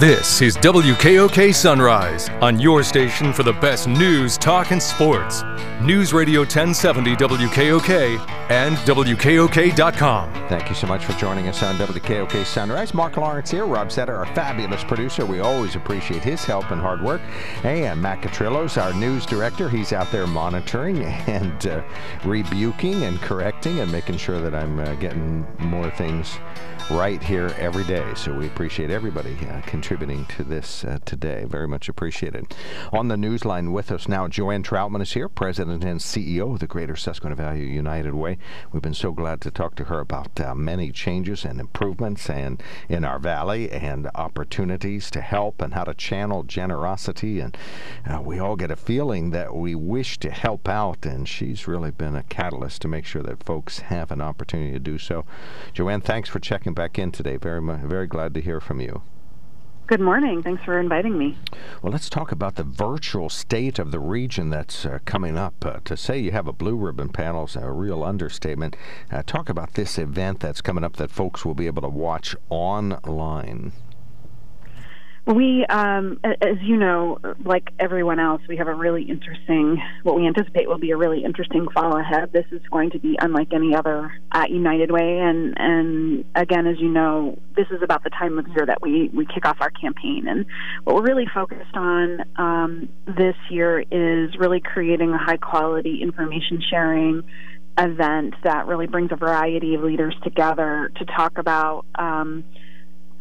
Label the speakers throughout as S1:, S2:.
S1: This is WKOK Sunrise on your station for the best news, talk, and sports. News Radio 1070 WKOK and WKOK.com.
S2: Thank you so much for joining us on WKOK Sunrise. Mark Lawrence here, Rob Setter, our fabulous producer. We always appreciate his help and hard work. And Matt Catrillo's our news director. He's out there monitoring and uh, rebuking and correcting and making sure that I'm uh, getting more things right here every day. So we appreciate everybody uh, contributing to this uh, today. Very much appreciated. On the newsline with us now, Joanne Troutman is here, President and CEO of the Greater Susquehanna Valley United Way. We've been so glad to talk to her about uh, many changes and improvements and in our valley and opportunities to help and how to channel generosity. And uh, we all get a feeling that we wish to help out, and she's really been a catalyst to make sure that folks have an opportunity to do so. Joanne, thanks for checking back in today. Very, very glad to hear from you.
S3: Good morning. Thanks for inviting me.
S2: Well, let's talk about the virtual state of the region that's uh, coming up. Uh, to say you have a blue ribbon panel is a real understatement. Uh, talk about this event that's coming up that folks will be able to watch online.
S3: We, um, as you know, like everyone else, we have a really interesting, what we anticipate will be a really interesting fall ahead. This is going to be unlike any other at United Way, and and again, as you know, this is about the time of year that we we kick off our campaign, and what we're really focused on um, this year is really creating a high quality information sharing event that really brings a variety of leaders together to talk about. Um,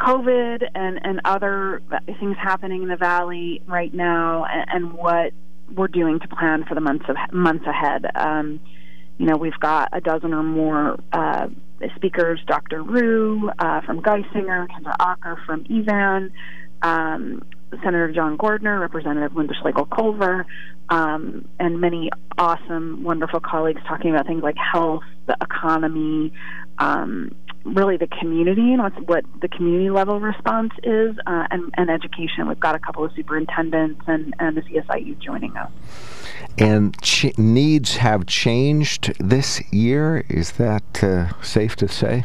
S3: COVID and, and other things happening in the valley right now, and, and what we're doing to plan for the months of months ahead. Um, you know, we've got a dozen or more uh, speakers: Dr. Ryu uh, from Geisinger, Kendra Aucker from EVAN, um, Senator John Gordner, Representative Linda Schlegel Culver, um, and many awesome, wonderful colleagues talking about things like health, the economy, um, really the community and what the community level response is, uh, and, and education. We've got a couple of superintendents and, and the CSIU joining us.
S2: And ch- needs have changed this year. Is that uh, safe to say?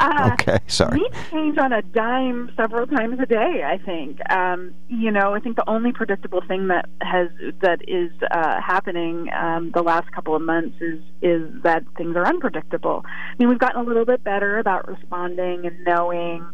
S3: Uh,
S2: okay, sorry.
S3: We change on a dime several times a day. I think. Um, you know, I think the only predictable thing that has that is uh, happening um, the last couple of months is is that things are unpredictable. I mean, we've gotten a little bit better about responding and knowing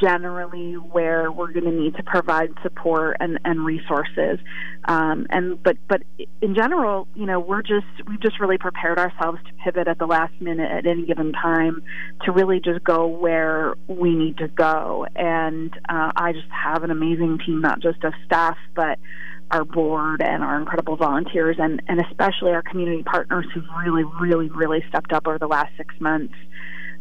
S3: generally where we're going to need to provide support and, and resources. Um, and but but in general, you know, we're just we've just really prepared ourselves to pivot at the last minute at any given time to really just go where we need to go. And uh, I just have an amazing team, not just of staff, but our board and our incredible volunteers and, and especially our community partners who've really, really, really stepped up over the last six months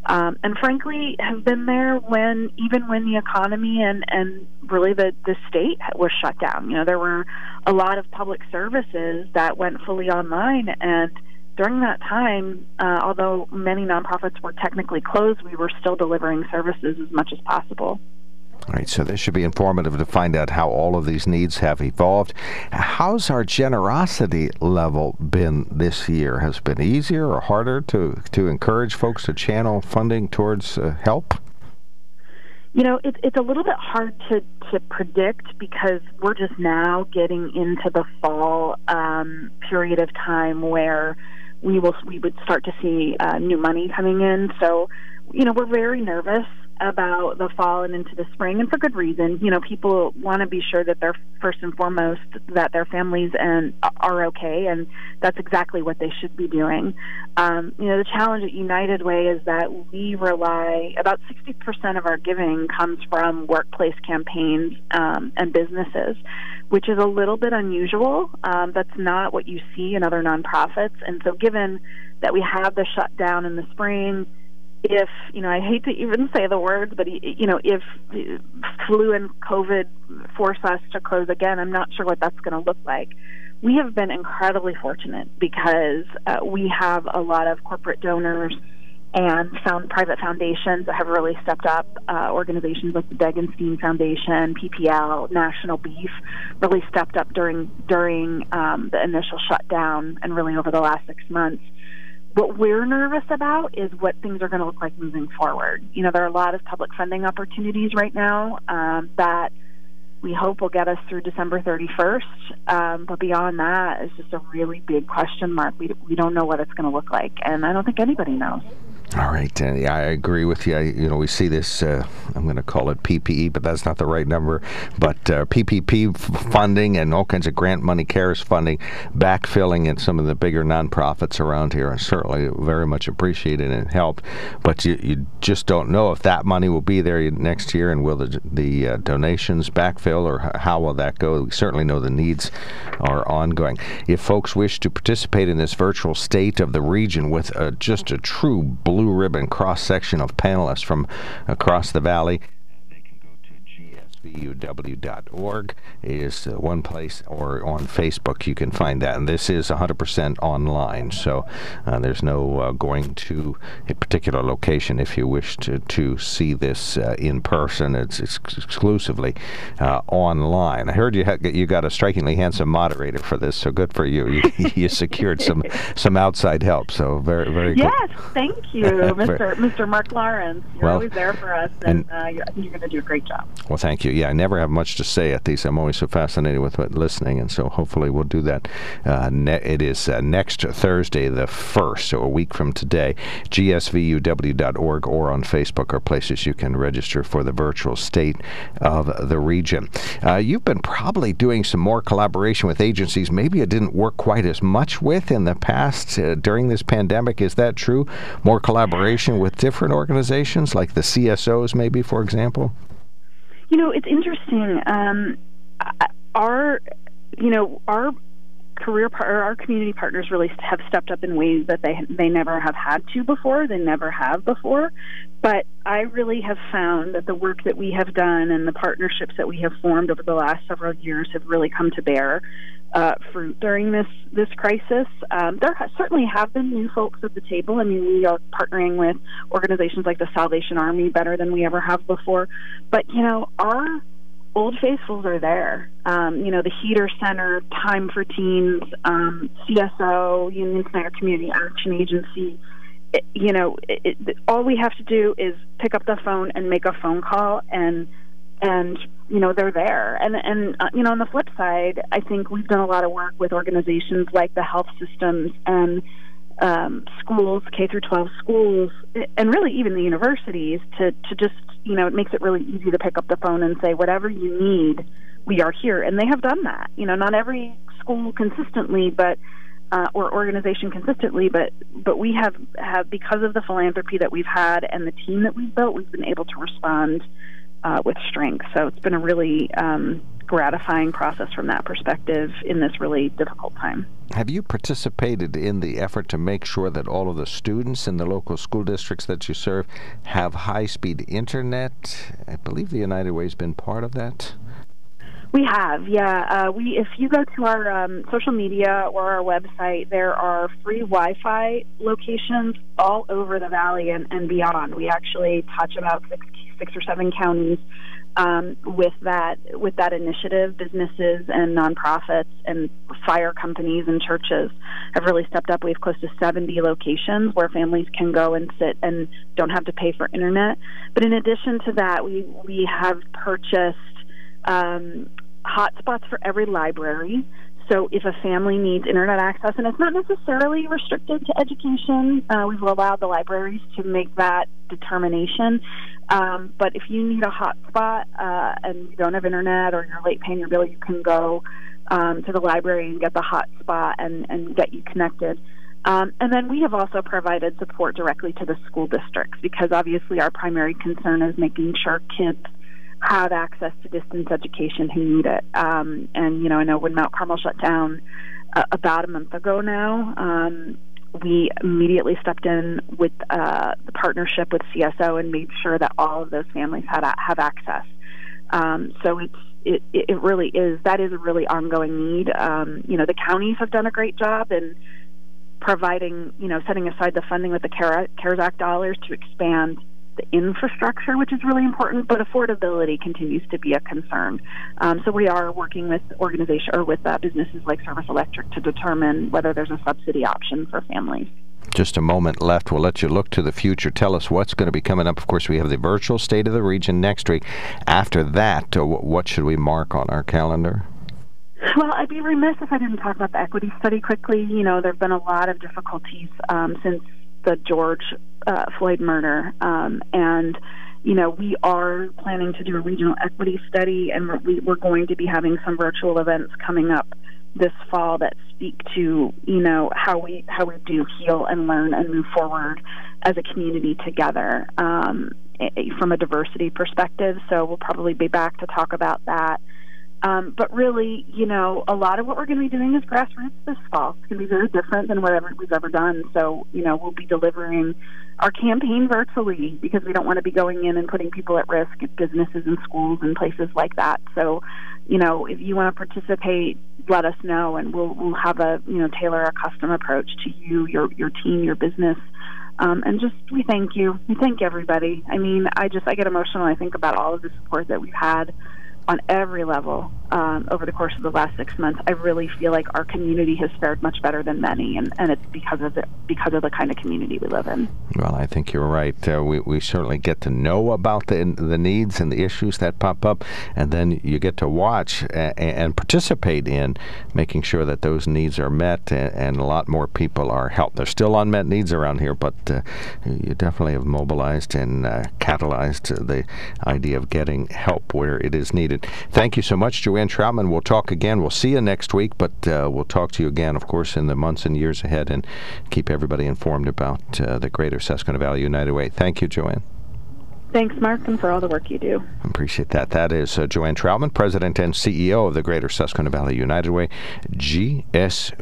S3: um, and frankly have been there when even when the economy and and really the the state was shut down. You know, there were a lot of public services that went fully online and during that time, uh, although many nonprofits were technically closed, we were still delivering services as much as possible.
S2: All right, so this should be informative to find out how all of these needs have evolved. How's our generosity level been this year? Has been easier or harder to, to encourage folks to channel funding towards uh, help?
S3: You know, it, it's a little bit hard to, to predict because we're just now getting into the fall um, period of time where we will we would start to see uh, new money coming in. So, you know, we're very nervous about the fall and into the spring, and for good reason. You know, people want to be sure that they're first and foremost that their families and are okay, and that's exactly what they should be doing. Um, you know, the challenge at United Way is that we rely about 60% of our giving comes from workplace campaigns um, and businesses, which is a little bit unusual. Um, that's not what you see in other nonprofits, and so given that we have the shutdown in the spring if you know, I hate to even say the words, but you know, if flu and COVID force us to close again, I'm not sure what that's going to look like. We have been incredibly fortunate because uh, we have a lot of corporate donors and found private foundations that have really stepped up. Uh, organizations like the Degenstein Foundation, PPL, National Beef, really stepped up during during um, the initial shutdown and really over the last six months what we're nervous about is what things are going to look like moving forward. You know, there are a lot of public funding opportunities right now um, that we hope will get us through December 31st. Um, but beyond that, it's just a really big question mark. We, we don't know what it's going to look like, and I don't think anybody knows.
S2: All right, yeah, I agree with you. I, you know, we see this. Uh, I'm going to call it PPE, but that's not the right number. But uh, PPP f- funding and all kinds of grant money, CARES funding, backfilling in some of the bigger nonprofits around here, are certainly very much appreciated and helped. But you, you just don't know if that money will be there next year, and will the the uh, donations backfill, or how will that go? We certainly know the needs are ongoing. If folks wish to participate in this virtual state of the region with uh, just a true blue blue ribbon cross section of panelists from across the valley vuw.org is uh, one place, or on Facebook you can find that. And this is 100% online, so uh, there's no uh, going to a particular location if you wish to, to see this uh, in person. It's, it's exclusively uh, online. I heard you ha- you got a strikingly handsome moderator for this, so good for you. You, you secured some some outside help, so very very.
S3: Yes, cool. thank you, Mr. Mr. Mark Lawrence. You're well, always there for us, and, and uh, I think you're going to do a great job.
S2: Well, thank you. Yeah, I never have much to say at these. I'm always so fascinated with what, listening, and so hopefully we'll do that. Uh, ne- it is uh, next Thursday, the 1st, so a week from today. GSVUW.org or on Facebook are places you can register for the virtual state of the region. Uh, you've been probably doing some more collaboration with agencies maybe it didn't work quite as much with in the past uh, during this pandemic. Is that true? More collaboration with different organizations like the CSOs, maybe, for example?
S3: You know, it's interesting. Um, our, you know, our career our community partners really have stepped up in ways that they they never have had to before. They never have before. But I really have found that the work that we have done and the partnerships that we have formed over the last several years have really come to bear uh, fruit during this this crisis. Um, there ha- certainly have been new folks at the table. I mean, we are partnering with organizations like the Salvation Army better than we ever have before. But you know, our old faithfuls are there. Um, you know, the Heater Center, Time for Teens, um, CSO, Union Snyder Community Action Agency. It, you know, it, it, all we have to do is pick up the phone and make a phone call, and and you know they're there. And and uh, you know, on the flip side, I think we've done a lot of work with organizations like the health systems and um, schools, K through 12 schools, and really even the universities to, to just, you know, it makes it really easy to pick up the phone and say, whatever you need, we are here. And they have done that. You know, not every school consistently, but, uh, or organization consistently, but, but we have, have, because of the philanthropy that we've had and the team that we've built, we've been able to respond uh, with strength. So it's been a really um, gratifying process from that perspective in this really difficult time.
S2: Have you participated in the effort to make sure that all of the students in the local school districts that you serve have high speed internet? I believe the United Way has been part of that.
S3: We have, yeah. Uh, we if you go to our um, social media or our website, there are free Wi-Fi locations all over the valley and, and beyond. We actually touch about six six or seven counties um, with that with that initiative. Businesses and nonprofits and fire companies and churches have really stepped up. We have close to 70 locations where families can go and sit and don't have to pay for internet. But in addition to that, we we have purchased um, hotspots for every library. So if a family needs internet access, and it's not necessarily restricted to education, uh, we've allowed the libraries to make that determination. Um, but if you need a hotspot uh, and you don't have internet or you're late paying your bill, you can go um, to the library and get the hotspot and, and get you connected. Um, and then we have also provided support directly to the school districts because obviously our primary concern is making sure kids have access to distance education who need it. Um, and, you know, I know when Mount Carmel shut down uh, about a month ago now, um, we immediately stepped in with uh, the partnership with CSO and made sure that all of those families had have access. Um, so it's it, it really is that is a really ongoing need. Um, you know, the counties have done a great job in providing, you know, setting aside the funding with the CARES Act dollars to expand the infrastructure, which is really important, but affordability continues to be a concern. Um, so we are working with organization or with uh, businesses like Service Electric to determine whether there's a subsidy option for families.
S2: Just a moment left. We'll let you look to the future. Tell us what's going to be coming up. Of course, we have the virtual State of the Region next week. After that, uh, what should we mark on our calendar?
S3: Well, I'd be remiss if I didn't talk about the equity study quickly. You know, there have been a lot of difficulties um, since the George uh, Floyd murder, um, and you know, we are planning to do a regional equity study, and we're, we're going to be having some virtual events coming up this fall that speak to you know how we how we do heal and learn and move forward as a community together um, from a diversity perspective. So we'll probably be back to talk about that. Um, but really, you know, a lot of what we're going to be doing is grassroots this fall. It's going to be very different than whatever we've ever done. So, you know, we'll be delivering our campaign virtually because we don't want to be going in and putting people at risk at businesses and schools and places like that. So, you know, if you want to participate, let us know, and we'll we'll have a you know tailor a custom approach to you, your your team, your business. Um, and just we thank you. We thank everybody. I mean, I just I get emotional. I think about all of the support that we've had on every level um, over the course of the last six months, I really feel like our community has fared much better than many, and, and it's because of the because of the kind of community we live in.
S2: Well, I think you're right. Uh, we we certainly get to know about the the needs and the issues that pop up, and then you get to watch and, and participate in making sure that those needs are met, and, and, a lot more people are helped. There's still unmet needs around here, but uh, you definitely have mobilized and uh, catalyzed the idea of getting help where it is needed. Thank you so much, Joanne Troutman. We'll talk again. We'll see you next week, but uh, we'll talk to you again, of course, in the months and years ahead and keep everybody informed about uh, the Greater Susquehanna Valley United Way. Thank you, Joanne.
S3: Thanks, Mark, and for all the work you do.
S2: Appreciate that. That is uh, Joanne Troutman, President and CEO of the Greater Susquehanna Valley United Way, gsvuw.org.